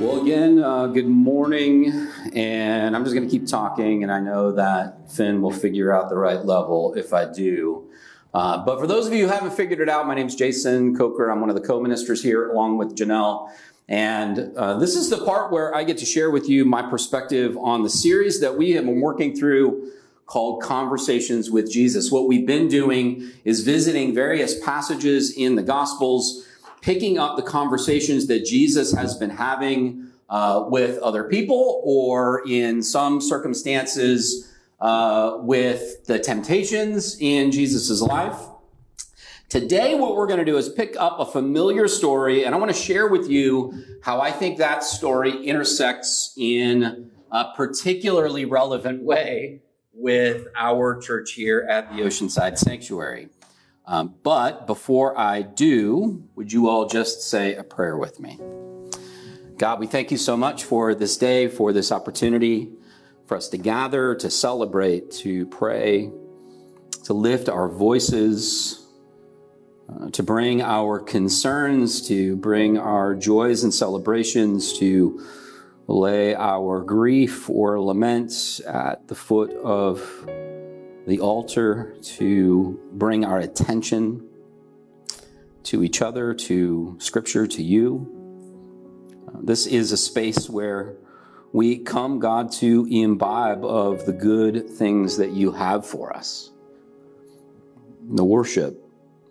Well, again, uh, good morning. And I'm just going to keep talking, and I know that Finn will figure out the right level if I do. Uh, but for those of you who haven't figured it out, my name is Jason Coker. I'm one of the co ministers here, along with Janelle. And uh, this is the part where I get to share with you my perspective on the series that we have been working through called Conversations with Jesus. What we've been doing is visiting various passages in the Gospels picking up the conversations that Jesus has been having uh, with other people, or in some circumstances, uh, with the temptations in Jesus' life. Today, what we're going to do is pick up a familiar story, and I want to share with you how I think that story intersects in a particularly relevant way with our church here at the Oceanside Sanctuary. Um, but before I do, would you all just say a prayer with me? God, we thank you so much for this day, for this opportunity for us to gather, to celebrate, to pray, to lift our voices, uh, to bring our concerns, to bring our joys and celebrations, to lay our grief or laments at the foot of the altar to bring our attention to each other, to Scripture, to you. Uh, this is a space where we come, God, to imbibe of the good things that you have for us the worship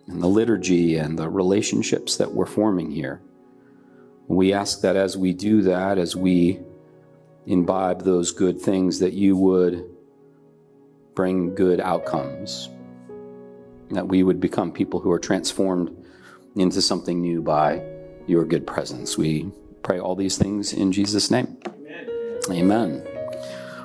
and the liturgy and the relationships that we're forming here. We ask that as we do that, as we imbibe those good things, that you would bring good outcomes. That we would become people who are transformed into something new by your good presence. We pray all these things in Jesus' name. Amen. Amen.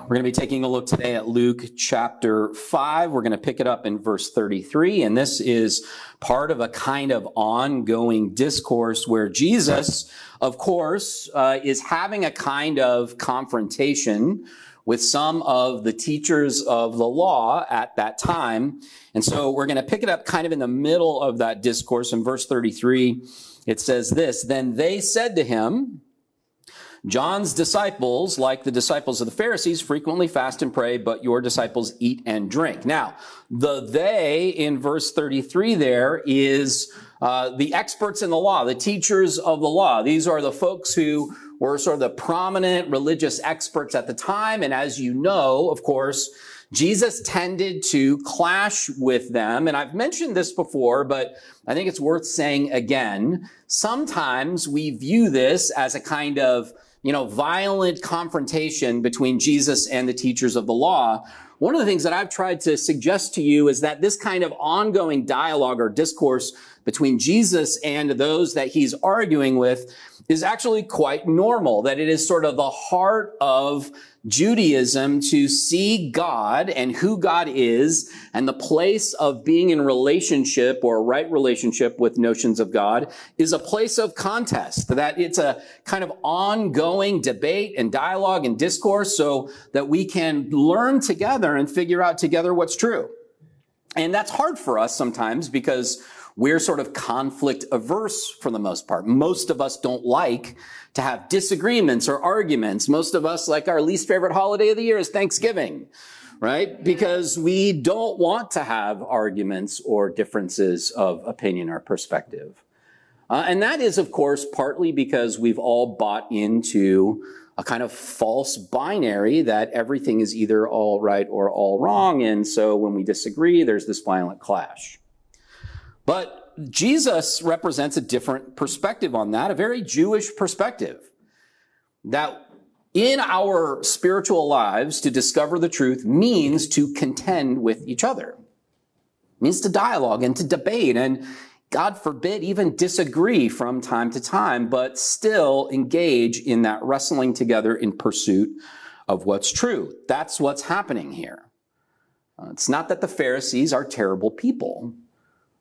We're going to be taking a look today at Luke chapter 5. We're going to pick it up in verse 33. And this is part of a kind of ongoing discourse where Jesus, of course, uh, is having a kind of confrontation with some of the teachers of the law at that time. And so we're going to pick it up kind of in the middle of that discourse in verse 33. It says this, then they said to him, John's disciples, like the disciples of the Pharisees, frequently fast and pray, but your disciples eat and drink. Now, the they in verse 33 there is uh, the experts in the law, the teachers of the law. These are the folks who were sort of the prominent religious experts at the time. And as you know, of course, Jesus tended to clash with them. And I've mentioned this before, but I think it's worth saying again. Sometimes we view this as a kind of, you know, violent confrontation between Jesus and the teachers of the law. One of the things that I've tried to suggest to you is that this kind of ongoing dialogue or discourse between Jesus and those that he's arguing with is actually quite normal, that it is sort of the heart of Judaism to see God and who God is and the place of being in relationship or right relationship with notions of God is a place of contest, that it's a kind of ongoing debate and dialogue and discourse so that we can learn together and figure out together what's true. And that's hard for us sometimes because we're sort of conflict averse for the most part. Most of us don't like to have disagreements or arguments. Most of us, like our least favorite holiday of the year is Thanksgiving, right? Because we don't want to have arguments or differences of opinion or perspective. Uh, and that is, of course, partly because we've all bought into a kind of false binary that everything is either all right or all wrong. And so when we disagree, there's this violent clash. But Jesus represents a different perspective on that, a very Jewish perspective. That in our spiritual lives, to discover the truth means to contend with each other. It means to dialogue and to debate and God forbid, even disagree from time to time, but still engage in that wrestling together in pursuit of what's true. That's what's happening here. Uh, it's not that the Pharisees are terrible people.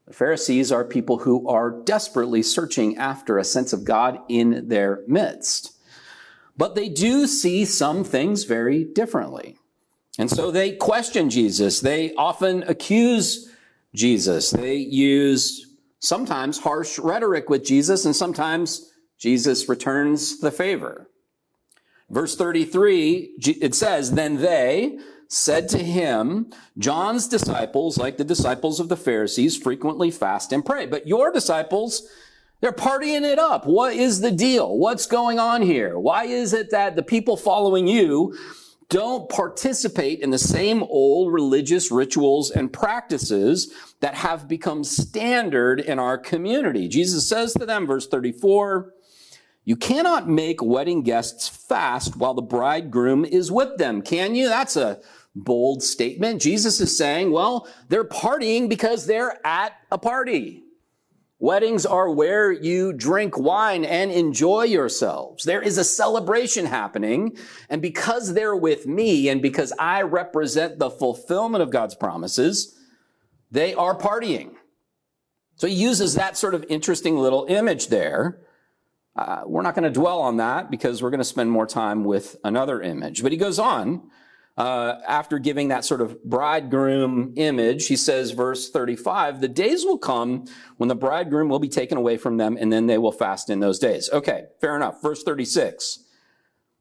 The Pharisees are people who are desperately searching after a sense of God in their midst. But they do see some things very differently. And so they question Jesus. They often accuse Jesus. They use sometimes harsh rhetoric with Jesus, and sometimes Jesus returns the favor. Verse 33, it says, Then they said to him, John's disciples, like the disciples of the Pharisees, frequently fast and pray. But your disciples, they're partying it up. What is the deal? What's going on here? Why is it that the people following you don't participate in the same old religious rituals and practices that have become standard in our community? Jesus says to them, verse 34, you cannot make wedding guests fast while the bridegroom is with them, can you? That's a bold statement. Jesus is saying, well, they're partying because they're at a party. Weddings are where you drink wine and enjoy yourselves. There is a celebration happening. And because they're with me and because I represent the fulfillment of God's promises, they are partying. So he uses that sort of interesting little image there. Uh, we're not going to dwell on that because we're going to spend more time with another image. But he goes on uh, after giving that sort of bridegroom image, he says, verse 35, the days will come when the bridegroom will be taken away from them, and then they will fast in those days. Okay, fair enough. Verse 36.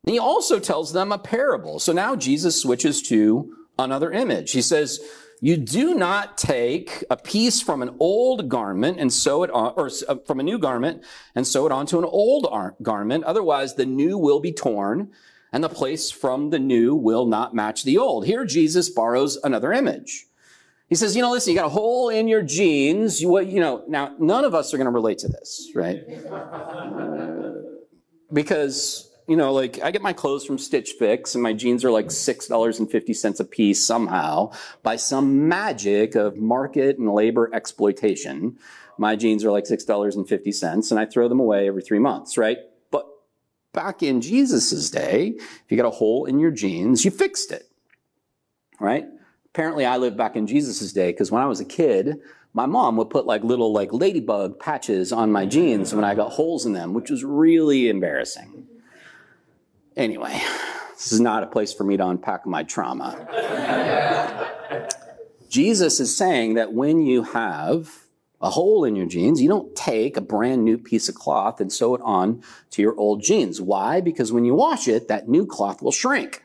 He also tells them a parable. So now Jesus switches to another image. He says, you do not take a piece from an old garment and sew it on, or uh, from a new garment and sew it onto an old garment. Otherwise, the new will be torn and the place from the new will not match the old. Here, Jesus borrows another image. He says, you know, listen, you got a hole in your jeans. You, you know, now none of us are going to relate to this, right? Because, you know, like I get my clothes from Stitch Fix and my jeans are like $6.50 a piece somehow by some magic of market and labor exploitation. My jeans are like $6.50 and I throw them away every three months, right? Back in Jesus' day, if you got a hole in your jeans, you fixed it. Right? Apparently, I lived back in Jesus' day because when I was a kid, my mom would put like little like ladybug patches on my jeans when I got holes in them, which was really embarrassing. Anyway, this is not a place for me to unpack my trauma. Jesus is saying that when you have a hole in your jeans, you don't take a brand new piece of cloth and sew it on to your old jeans. Why? Because when you wash it, that new cloth will shrink.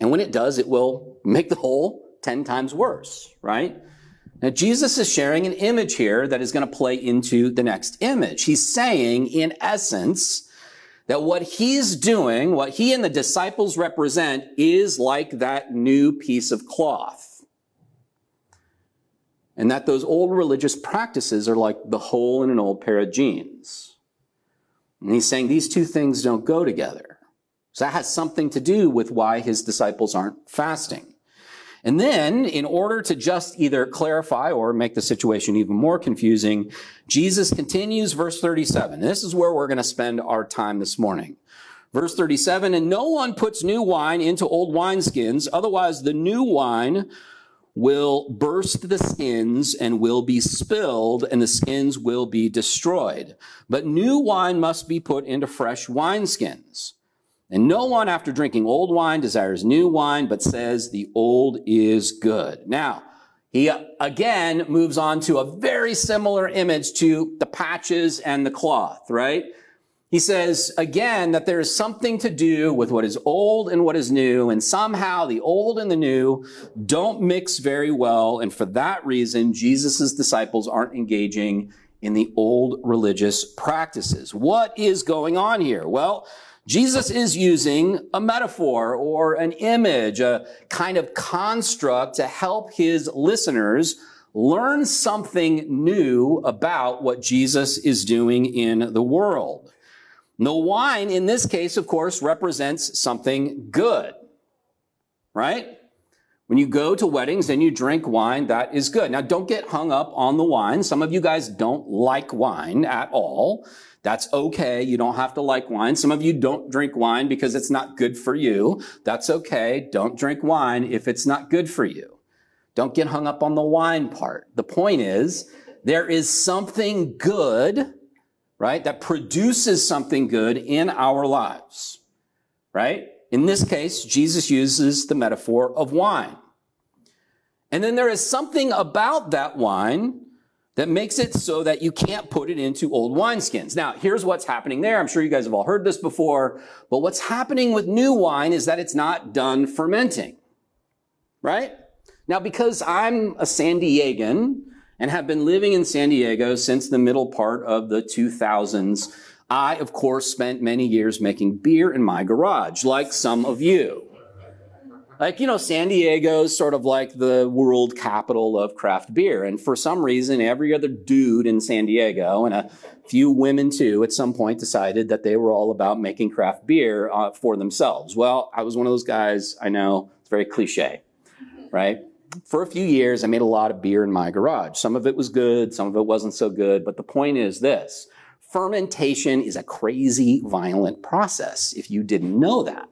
And when it does, it will make the hole 10 times worse, right? Now, Jesus is sharing an image here that is going to play into the next image. He's saying, in essence, that what he's doing, what he and the disciples represent, is like that new piece of cloth and that those old religious practices are like the hole in an old pair of jeans. And he's saying these two things don't go together. So that has something to do with why his disciples aren't fasting. And then, in order to just either clarify or make the situation even more confusing, Jesus continues verse 37. And this is where we're going to spend our time this morning. Verse 37, and no one puts new wine into old wineskins, otherwise the new wine will burst the skins and will be spilled, and the skins will be destroyed. But new wine must be put into fresh wineskins. And no one, after drinking old wine, desires new wine, but says the old is good. Now, he again moves on to a very similar image to the patches and the cloth, right? He says again that there is something to do with what is old and what is new, and somehow the old and the new don't mix very well. And for that reason, Jesus' disciples aren't engaging in the old religious practices. What is going on here? Well, Jesus is using a metaphor or an image, a kind of construct to help his listeners learn something new about what Jesus is doing in the world. The wine in this case, of course, represents something good, right? When you go to weddings and you drink wine, that is good. Now, don't get hung up on the wine. Some of you guys don't like wine at all. That's okay. You don't have to like wine. Some of you don't drink wine because it's not good for you. That's okay. Don't drink wine if it's not good for you. Don't get hung up on the wine part. The point is, there is something good right? That produces something good in our lives, right? In this case, Jesus uses the metaphor of wine. And then there is something about that wine that makes it so that you can't put it into old wineskins. Now, here's what's happening there. I'm sure you guys have all heard this before, but what's happening with new wine is that it's not done fermenting, right? Now, because I'm a San Diegan and have been living in San Diego since the middle part of the 2000s, I, of course, spent many years making beer in my garage, like some of you. Like, you know, San Diego's sort of like the world capital of craft beer. And for some reason, every other dude in San Diego and a few women too at some point decided that they were all about making craft beer uh, for themselves. Well, I was one of those guys, I know, it's very cliche, right? For a few years, I made a lot of beer in my garage. Some of it was good, some of it wasn't so good. But the point is this fermentation is a crazy, violent process if you didn't know that.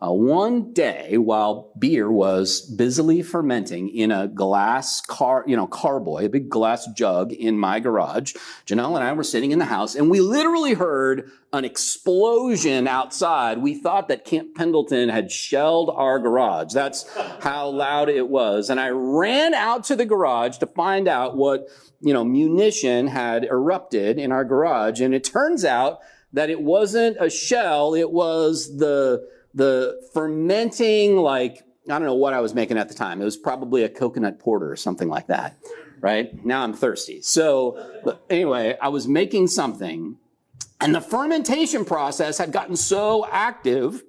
Uh, one day, while beer was busily fermenting in a glass car, you know, carboy, a big glass jug in my garage, Janelle and I were sitting in the house and we literally heard an explosion outside. We thought that Camp Pendleton had shelled our garage. That's how loud it was. And I ran out to the garage to find out what, you know, munition had erupted in our garage. And it turns out that it wasn't a shell. It was the, the fermenting, like, I don't know what I was making at the time. It was probably a coconut porter or something like that, right? Now I'm thirsty. So, anyway, I was making something, and the fermentation process had gotten so active,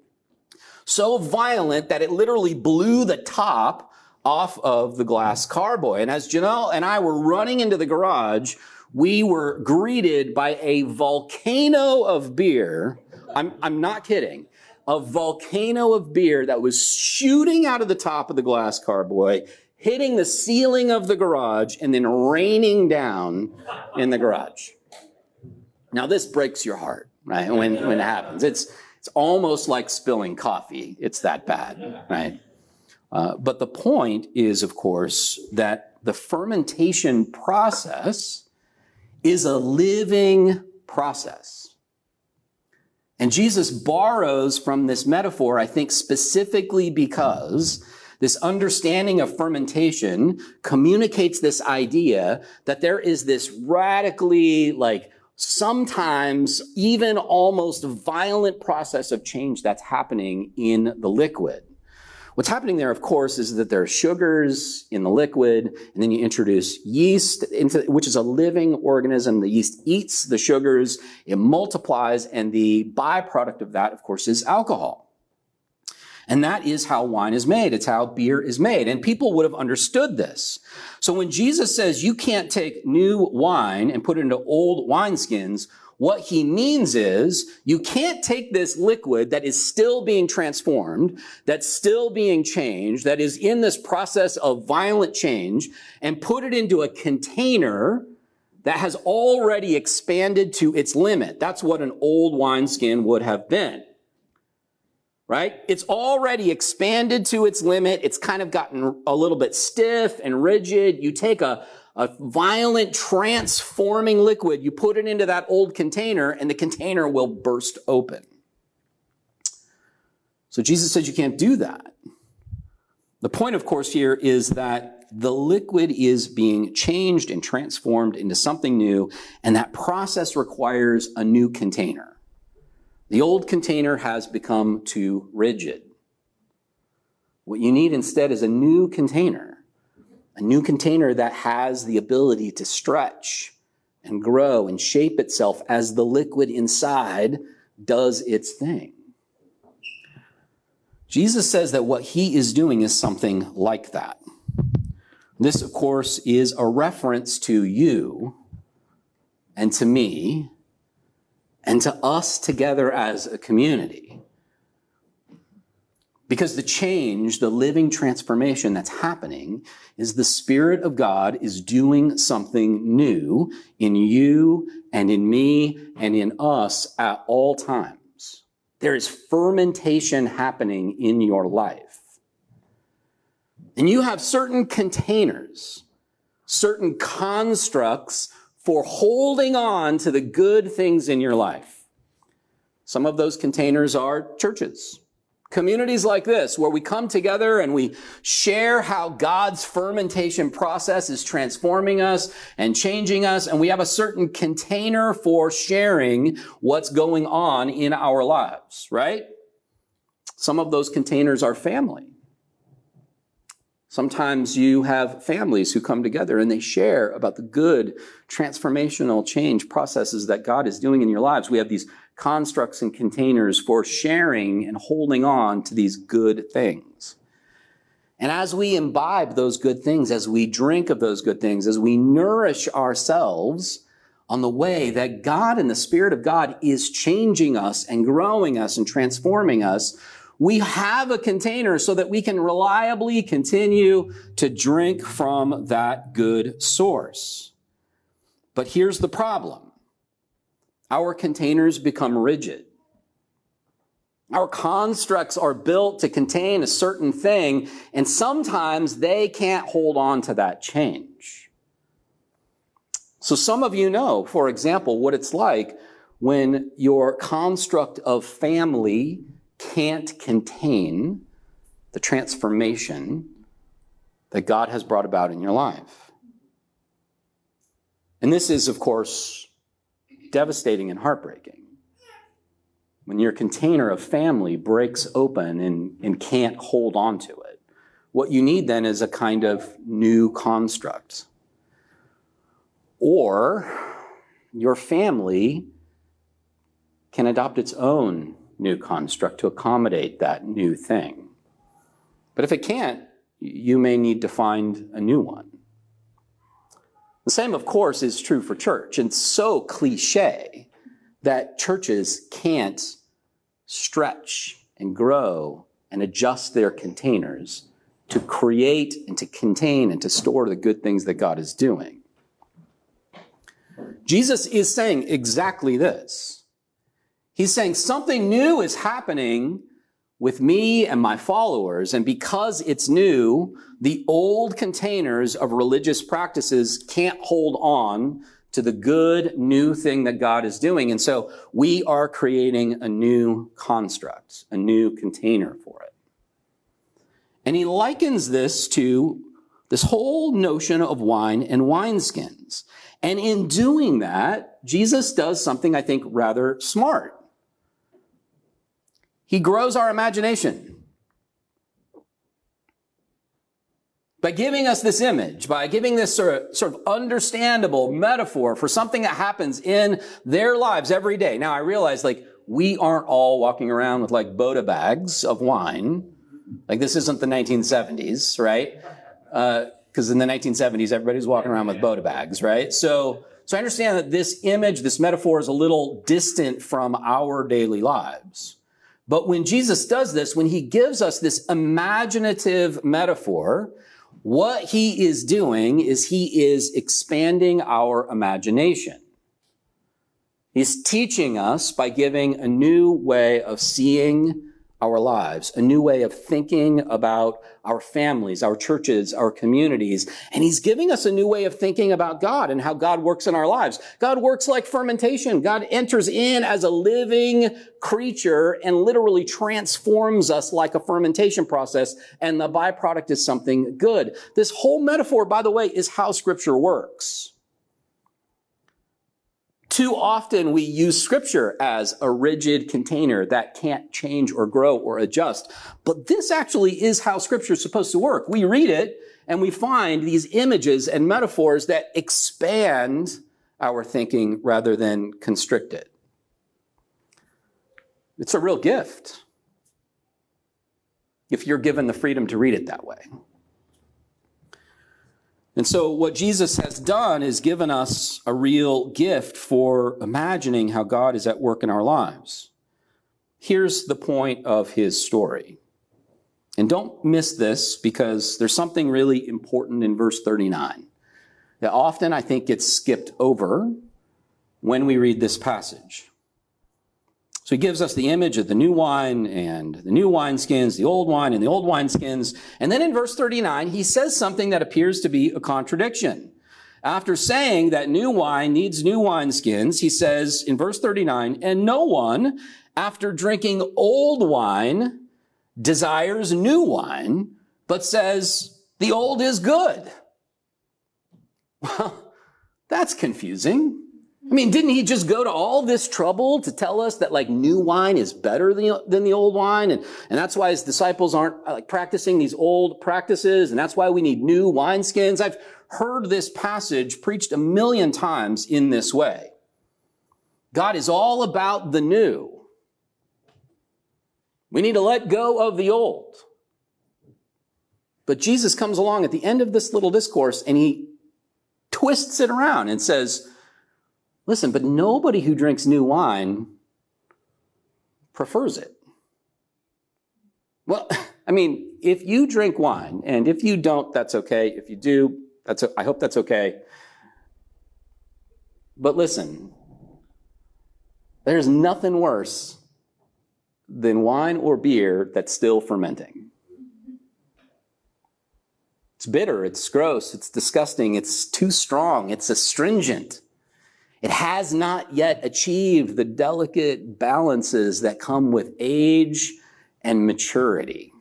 so violent, that it literally blew the top off of the glass carboy. And as Janelle and I were running into the garage, we were greeted by a volcano of beer. I'm, I'm not kidding a volcano of beer that was shooting out of the top of the glass carboy, hitting the ceiling of the garage, and then raining down in the garage. Now, this breaks your heart, right? When, when it happens. It's, it's almost like spilling coffee. It's that bad, right? Uh, but the point is, of course, that the fermentation process is a living process. And Jesus borrows from this metaphor, I think, specifically because this understanding of fermentation communicates this idea that there is this radically, like, sometimes even almost violent process of change that's happening in the liquid. What's happening there, of course, is that there are sugars in the liquid, and then you introduce yeast, into, which is a living organism. The yeast eats the sugars, it multiplies, and the byproduct of that, of course, is alcohol. And that is how wine is made. It's how beer is made. And people would have understood this. So when Jesus says you can't take new wine and put it into old wineskins, what he means is you can't take this liquid that is still being transformed, that's still being changed, that is in this process of violent change and put it into a container that has already expanded to its limit. That's what an old wineskin would have been. Right? It's already expanded to its limit. It's kind of gotten a little bit stiff and rigid. You take a, a violent transforming liquid, you put it into that old container and the container will burst open. So Jesus says you can't do that. The point, of course, here is that the liquid is being changed and transformed into something new, and that process requires a new container. The old container has become too rigid. What you need instead is a new container a new container that has the ability to stretch and grow and shape itself as the liquid inside does its thing. Jesus says that what he is doing is something like that. This, of course, is a reference to you and to me and to us together as a community. Because the change, the living transformation that's happening is the Spirit of God is doing something new in you and in me and in us at all times. There is fermentation happening in your life. And you have certain containers, certain constructs for holding on to the good things in your life. Some of those containers are churches Communities like this, where we come together and we share how God's fermentation process is transforming us and changing us, and we have a certain container for sharing what's going on in our lives, right? Some of those containers are family. Sometimes you have families who come together and they share about the good transformational change processes that God is doing in your lives. We have these constructs and containers for sharing and holding on to these good things. And as we imbibe those good things, as we drink of those good things, as we nourish ourselves on the way that God and the Spirit of God is changing us and growing us and transforming us, we have a container so that we can reliably continue to drink from that good source. But here's the problem our containers become rigid. Our constructs are built to contain a certain thing, and sometimes they can't hold on to that change. So some of you know, for example, what it's like when your construct of family can't contain the transformation that God has brought about in your life. And this is, of course, devastating and heartbreaking. When your container of family breaks open and, and can't hold on to it, what you need then is a kind of new construct. Or your family can adopt its own new construct to accommodate that new thing. But if it can't, you may need to find a new one. The same, of course, is true for church. And so cliche that churches can't stretch and grow and adjust their containers to create and to contain and to store the good things that God is doing. Jesus is saying exactly this. He's saying something new is happening with me and my followers. And because it's new, the old containers of religious practices can't hold on to the good new thing that God is doing. And so we are creating a new construct, a new container for it. And he likens this to this whole notion of wine and wineskins. And in doing that, Jesus does something I think rather smart. He grows our imagination. By giving us this image, by giving this sort of, sort of understandable metaphor for something that happens in their lives every day. Now I realize like we aren't all walking around with like Bota bags of wine. Like this isn't the 1970s, right? Because uh, in the 1970s, everybody's walking around with Bota bags, right? So, so I understand that this image, this metaphor is a little distant from our daily lives. But when Jesus does this, when he gives us this imaginative metaphor, what he is doing is he is expanding our imagination. He's teaching us by giving a new way of seeing our lives, a new way of thinking about our families, our churches, our communities. And he's giving us a new way of thinking about God and how God works in our lives. God works like fermentation. God enters in as a living creature and literally transforms us like a fermentation process. And the byproduct is something good. This whole metaphor, by the way, is how scripture works. Too often we use scripture as a rigid container that can't change or grow or adjust. But this actually is how scripture is supposed to work. We read it and we find these images and metaphors that expand our thinking rather than constrict it. It's a real gift if you're given the freedom to read it that way. And so, what Jesus has done is given us a real gift for imagining how God is at work in our lives. Here's the point of his story. And don't miss this because there's something really important in verse 39 that often I think gets skipped over when we read this passage. So he gives us the image of the new wine and the new wineskins, the old wine and the old wineskins. And then in verse 39, he says something that appears to be a contradiction. After saying that new wine needs new wineskins, he says in verse 39, and no one, after drinking old wine, desires new wine, but says the old is good. Well, that's confusing. I mean, didn't he just go to all this trouble to tell us that like new wine is better than, than the old wine? And, and that's why his disciples aren't uh, like practicing these old practices. And that's why we need new wineskins. I've heard this passage preached a million times in this way. God is all about the new. We need to let go of the old. But Jesus comes along at the end of this little discourse and he twists it around and says, Listen, but nobody who drinks new wine prefers it. Well, I mean, if you drink wine, and if you don't, that's okay. If you do, that's I hope that's okay. But listen, there's nothing worse than wine or beer that's still fermenting. It's bitter, it's gross, it's disgusting, it's too strong, it's astringent. It has not yet achieved the delicate balances that come with age and maturity.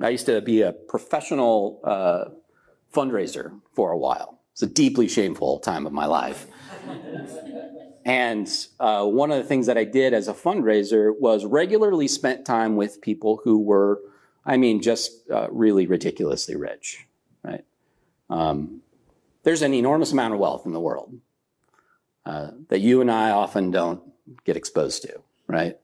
I used to be a professional uh, fundraiser for a while. It's a deeply shameful time of my life. and uh, one of the things that I did as a fundraiser was regularly spent time with people who were, I mean, just uh, really ridiculously rich, right? Um, there's an enormous amount of wealth in the world uh, that you and I often don't get exposed to, right?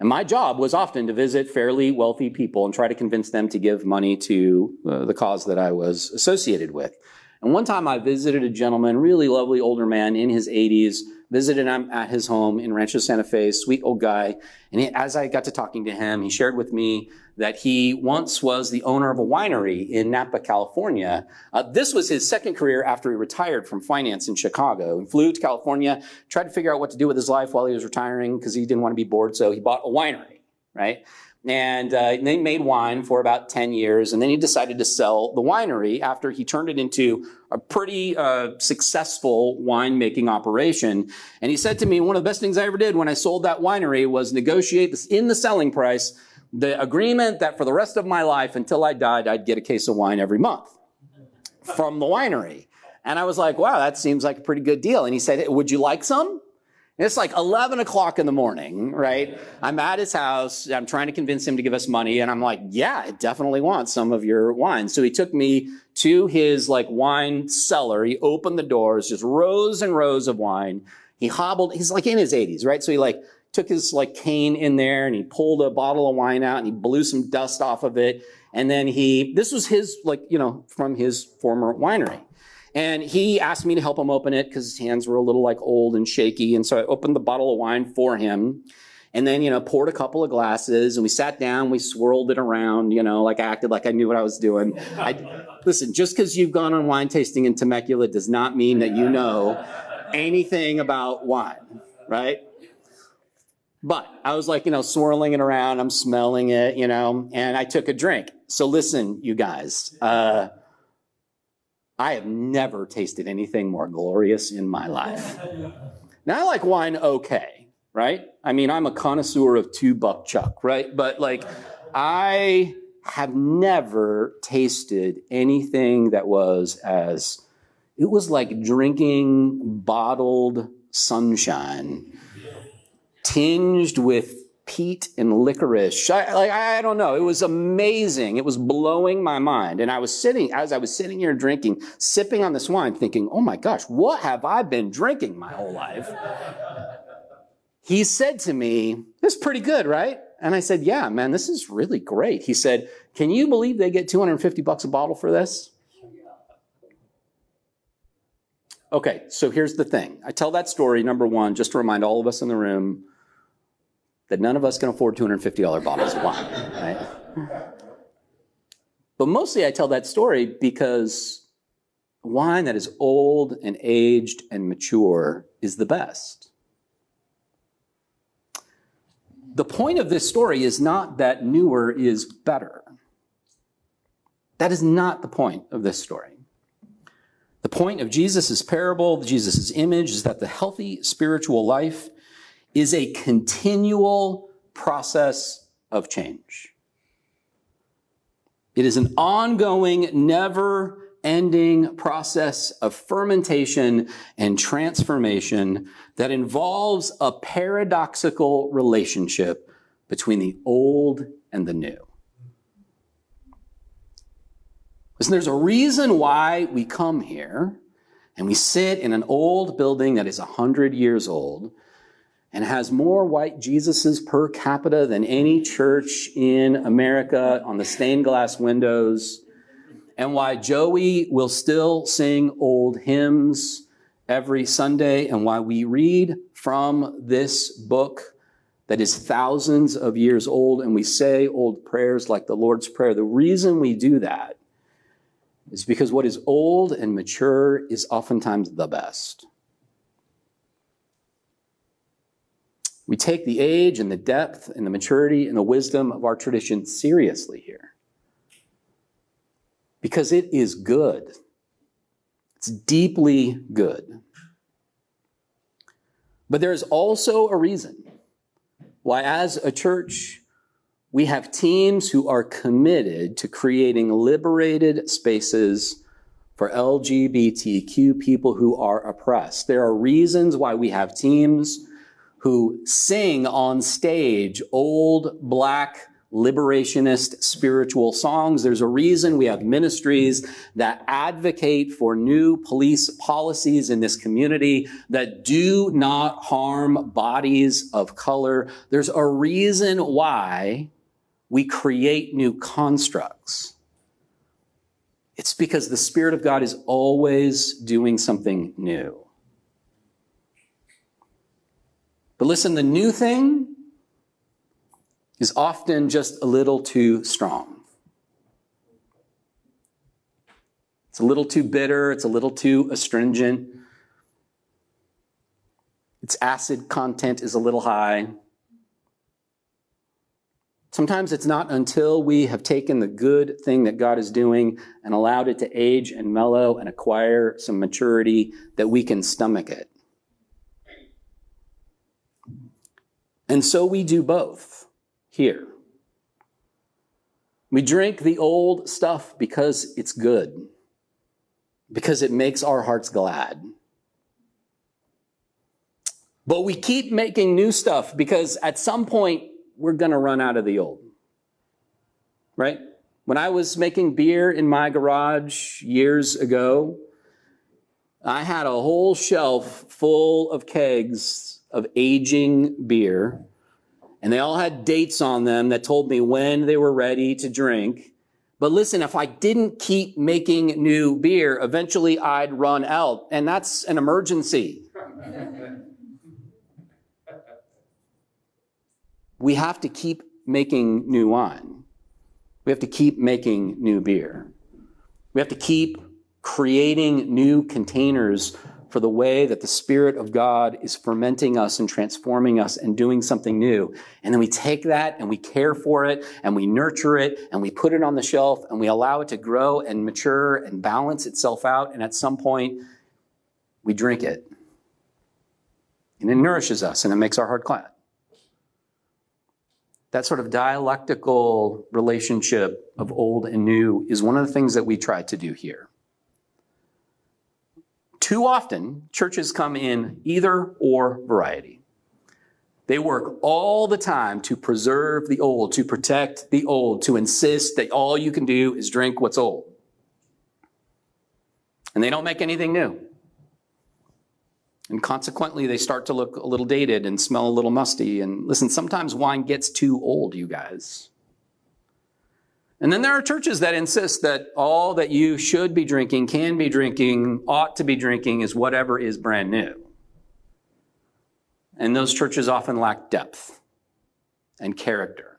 And my job was often to visit fairly wealthy people and try to convince them to give money to uh, the cause that I was associated with. And one time I visited a gentleman, really lovely older man in his 80s, visited him at his home in Rancho Santa Fe, sweet old guy. And he, as I got to talking to him, he shared with me that he once was the owner of a winery in Napa, California. Uh, this was his second career after he retired from finance in Chicago and flew to California, tried to figure out what to do with his life while he was retiring because he didn't want to be bored. So he bought a winery, right? And uh, they made wine for about 10 years. And then he decided to sell the winery after he turned it into a pretty uh, successful winemaking operation. And he said to me, one of the best things I ever did when I sold that winery was negotiate in the selling price the agreement that for the rest of my life until I died, I'd get a case of wine every month from the winery. And I was like, wow, that seems like a pretty good deal. And he said, would you like some? It's like 11 o'clock in the morning, right? I'm at his house. I'm trying to convince him to give us money. And I'm like, yeah, I definitely want some of your wine. So he took me to his like wine cellar. He opened the doors, just rows and rows of wine. He hobbled, he's like in his 80s, right? So he like took his like cane in there and he pulled a bottle of wine out and he blew some dust off of it. And then he, this was his, like, you know, from his former winery. And he asked me to help him open it because his hands were a little like old and shaky. And so I opened the bottle of wine for him and then, you know, poured a couple of glasses and we sat down, we swirled it around, you know, like acted like I knew what I was doing. I, listen, just because you've gone on wine tasting in Temecula does not mean that you know anything about wine, right? But I was like, you know, swirling it around. I'm smelling it, you know, and I took a drink. So listen, you guys, uh, I have never tasted anything more glorious in my life. Now I like wine okay, right? I mean, I'm a connoisseur of two buck chuck, right? But like, I have never tasted anything that was as, it was like drinking bottled sunshine tinged with peat and licorice. I, like, I don't know. It was amazing. It was blowing my mind. And I was sitting, as I was sitting here drinking, sipping on this wine, thinking, oh my gosh, what have I been drinking my whole life? he said to me, this is pretty good, right? And I said, yeah, man, this is really great. He said, can you believe they get 250 bucks a bottle for this? Okay, so here's the thing. I tell that story, number one, just to remind all of us in the room that none of us can afford $250 bottles of wine, right? But mostly I tell that story because wine that is old and aged and mature is the best. The point of this story is not that newer is better. That is not the point of this story. The point of Jesus' parable, Jesus' image, is that the healthy spiritual life is a continual process of change. It is an ongoing, never ending process of fermentation and transformation that involves a paradoxical relationship between the old and the new. Listen, there's a reason why we come here and we sit in an old building that is 100 years old and has more white Jesuses per capita than any church in America on the stained glass windows, and why Joey will still sing old hymns every Sunday, and why we read from this book that is thousands of years old, and we say old prayers like the Lord's Prayer. The reason we do that is because what is old and mature is oftentimes the best. We take the age and the depth and the maturity and the wisdom of our tradition seriously here. Because it is good. It's deeply good. But there is also a reason why, as a church, we have teams who are committed to creating liberated spaces for LGBTQ people who are oppressed. There are reasons why we have teams who sing on stage old black liberationist spiritual songs. There's a reason we have ministries that advocate for new police policies in this community that do not harm bodies of color. There's a reason why we create new constructs. It's because the Spirit of God is always doing something new. But listen, the new thing is often just a little too strong. It's a little too bitter, it's a little too astringent. Its acid content is a little high. Sometimes it's not until we have taken the good thing that God is doing and allowed it to age and mellow and acquire some maturity that we can stomach it. And so we do both here. We drink the old stuff because it's good, because it makes our hearts glad. But we keep making new stuff because at some point we're going to run out of the old. Right? When I was making beer in my garage years ago, I had a whole shelf full of kegs of aging beer, and they all had dates on them that told me when they were ready to drink. But listen, if I didn't keep making new beer, eventually I'd run out, and that's an emergency. we have to keep making new wine. We have to keep making new beer. We have to keep creating new containers for the way that the Spirit of God is fermenting us and transforming us and doing something new. And then we take that and we care for it and we nurture it and we put it on the shelf and we allow it to grow and mature and balance itself out. And at some point, we drink it. And it nourishes us and it makes our heart glad that sort of dialectical relationship of old and new is one of the things that we try to do here. Too often, churches come in either or variety. They work all the time to preserve the old, to protect the old, to insist that all you can do is drink what's old. And they don't make anything new. And consequently, they start to look a little dated and smell a little musty. And listen, sometimes wine gets too old, you guys. And then there are churches that insist that all that you should be drinking, can be drinking, ought to be drinking is whatever is brand new. And those churches often lack depth and character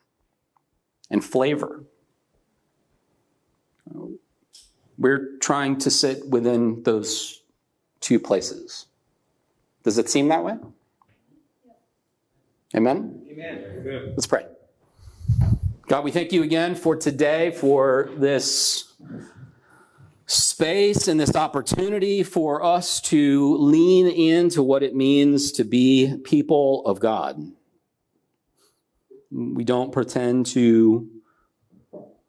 and flavor. We're trying to sit within those two places. Does it seem that way? Amen? Amen. Let's pray. God, we thank you again for today, for this space and this opportunity for us to lean into what it means to be people of God. We don't pretend to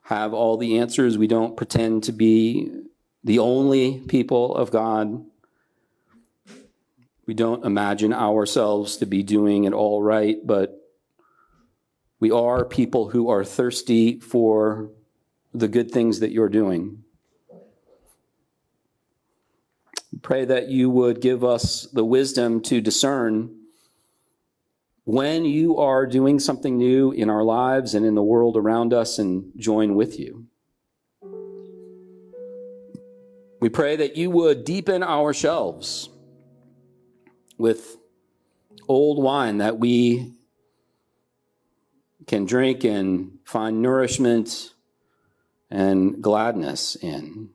have all the answers. We don't pretend to be the only people of God. We don't imagine ourselves to be doing it all right, but we are people who are thirsty for the good things that you're doing. Pray that you would give us the wisdom to discern when you are doing something new in our lives and in the world around us and join with you. We pray that you would deepen our shelves with old wine that we can drink and find nourishment and gladness in.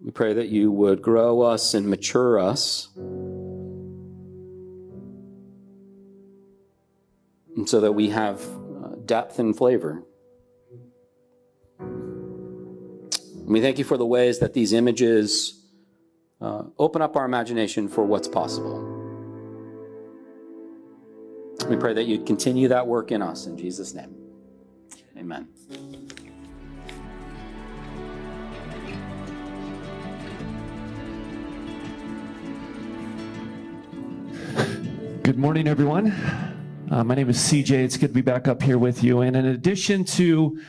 We pray that you would grow us and mature us. And so that we have uh, depth and flavor. We thank you for the ways that these images uh, open up our imagination for what's possible. We pray that you'd continue that work in us in Jesus' name. Amen. Good morning, everyone. Uh, my name is CJ. It's good to be back up here with you. And in addition to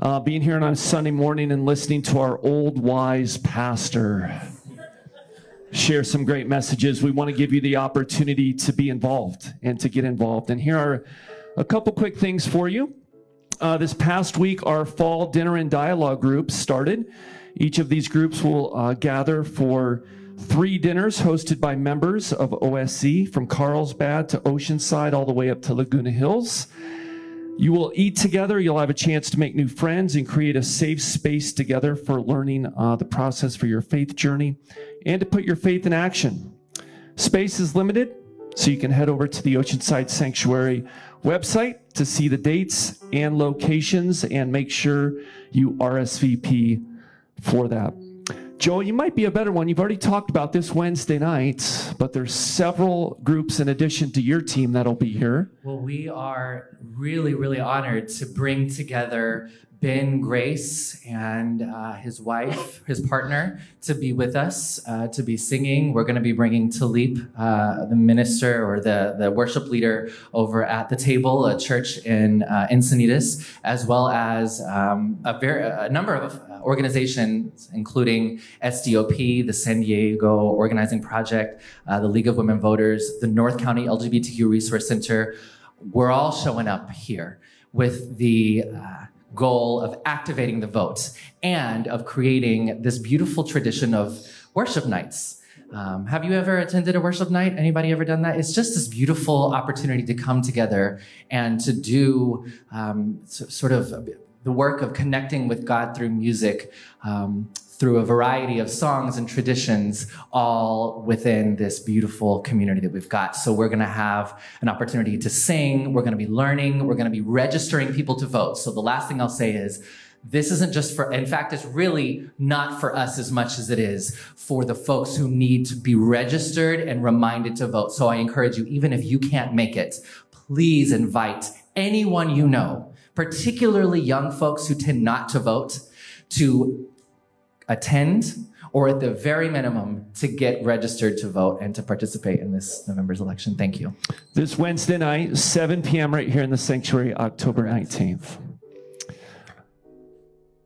uh, being here on a Sunday morning and listening to our old wise pastor share some great messages, we want to give you the opportunity to be involved and to get involved. And here are a couple quick things for you. Uh, this past week, our fall dinner and dialogue groups started. Each of these groups will uh, gather for three dinners hosted by members of OSC from Carlsbad to Oceanside, all the way up to Laguna Hills. You will eat together. You'll have a chance to make new friends and create a safe space together for learning uh, the process for your faith journey and to put your faith in action. Space is limited, so you can head over to the Oceanside Sanctuary website to see the dates and locations and make sure you RSVP for that. Joel, you might be a better one. You've already talked about this Wednesday night, but there's several groups in addition to your team that'll be here. Well, we are really, really honored to bring together Ben Grace and uh, his wife, his partner, to be with us, uh, to be singing. We're going to be bringing Talib, uh, the minister or the, the worship leader over at the table, a church in uh, Encinitas, as well as um, a, very, a number of organizations, including SDOP, the San Diego Organizing Project, uh, the League of Women Voters, the North County LGBTQ Resource Center. We're all showing up here with the uh, goal of activating the vote and of creating this beautiful tradition of worship nights. Um, have you ever attended a worship night? Anybody ever done that? It's just this beautiful opportunity to come together and to do um, so, sort of the work of connecting with God through music, um, through a variety of songs and traditions, all within this beautiful community that we've got. So we're going to have an opportunity to sing. We're going to be learning. We're going to be registering people to vote. So the last thing I'll say is, this isn't just for, in fact, it's really not for us as much as it is for the folks who need to be registered and reminded to vote. So I encourage you, even if you can't make it, please invite anyone you know, particularly young folks who tend not to vote, to attend or at the very minimum to get registered to vote and to participate in this November's election. Thank you. This Wednesday night, 7 p.m. right here in the sanctuary, October 19th.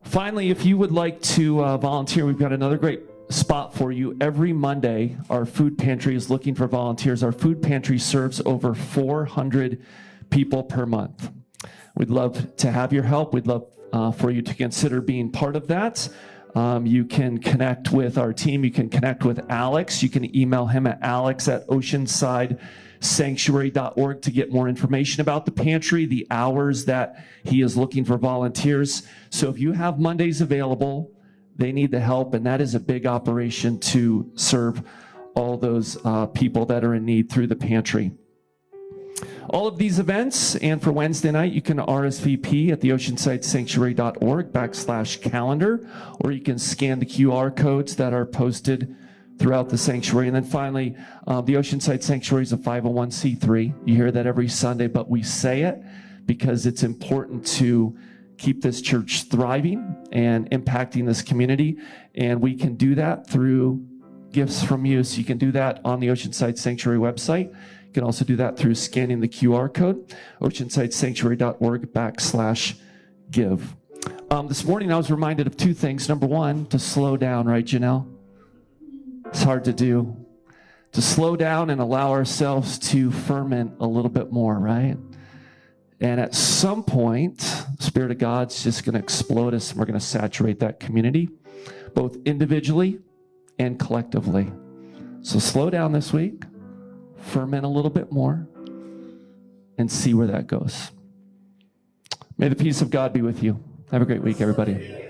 Finally, if you would like to uh, volunteer, we've got another great spot for you. Every Monday, our food pantry is looking for volunteers. Our food pantry serves over 400 people per month. We'd love to have your help. We'd love uh, for you to consider being part of that. Um, you can connect with our team. You can connect with Alex. You can email him at alex at oceansidesanctuary.org to get more information about the pantry, the hours that he is looking for volunteers. So if you have Mondays available, they need the help, and that is a big operation to serve all those uh, people that are in need through the pantry. All of these events, and for Wednesday night, you can RSVP at the oceansidesanctuary.org backslash calendar, or you can scan the QR codes that are posted throughout the sanctuary. And then finally, uh, the Oceanside Sanctuary is a 501c3. You hear that every Sunday, but we say it because it's important to keep this church thriving and impacting this community. And we can do that through gifts from you. So you can do that on the Oceanside Sanctuary website. You can also do that through scanning the QR code, oceansidesanctuary.org backslash give. Um, this morning I was reminded of two things. Number one, to slow down, right, Janelle? It's hard to do. To slow down and allow ourselves to ferment a little bit more, right? And at some point, Spirit of God's just going to explode us and we're going to saturate that community, both individually and collectively. So slow down this week, ferment a little bit more, and see where that goes. May the peace of God be with you. Have a great week, everybody.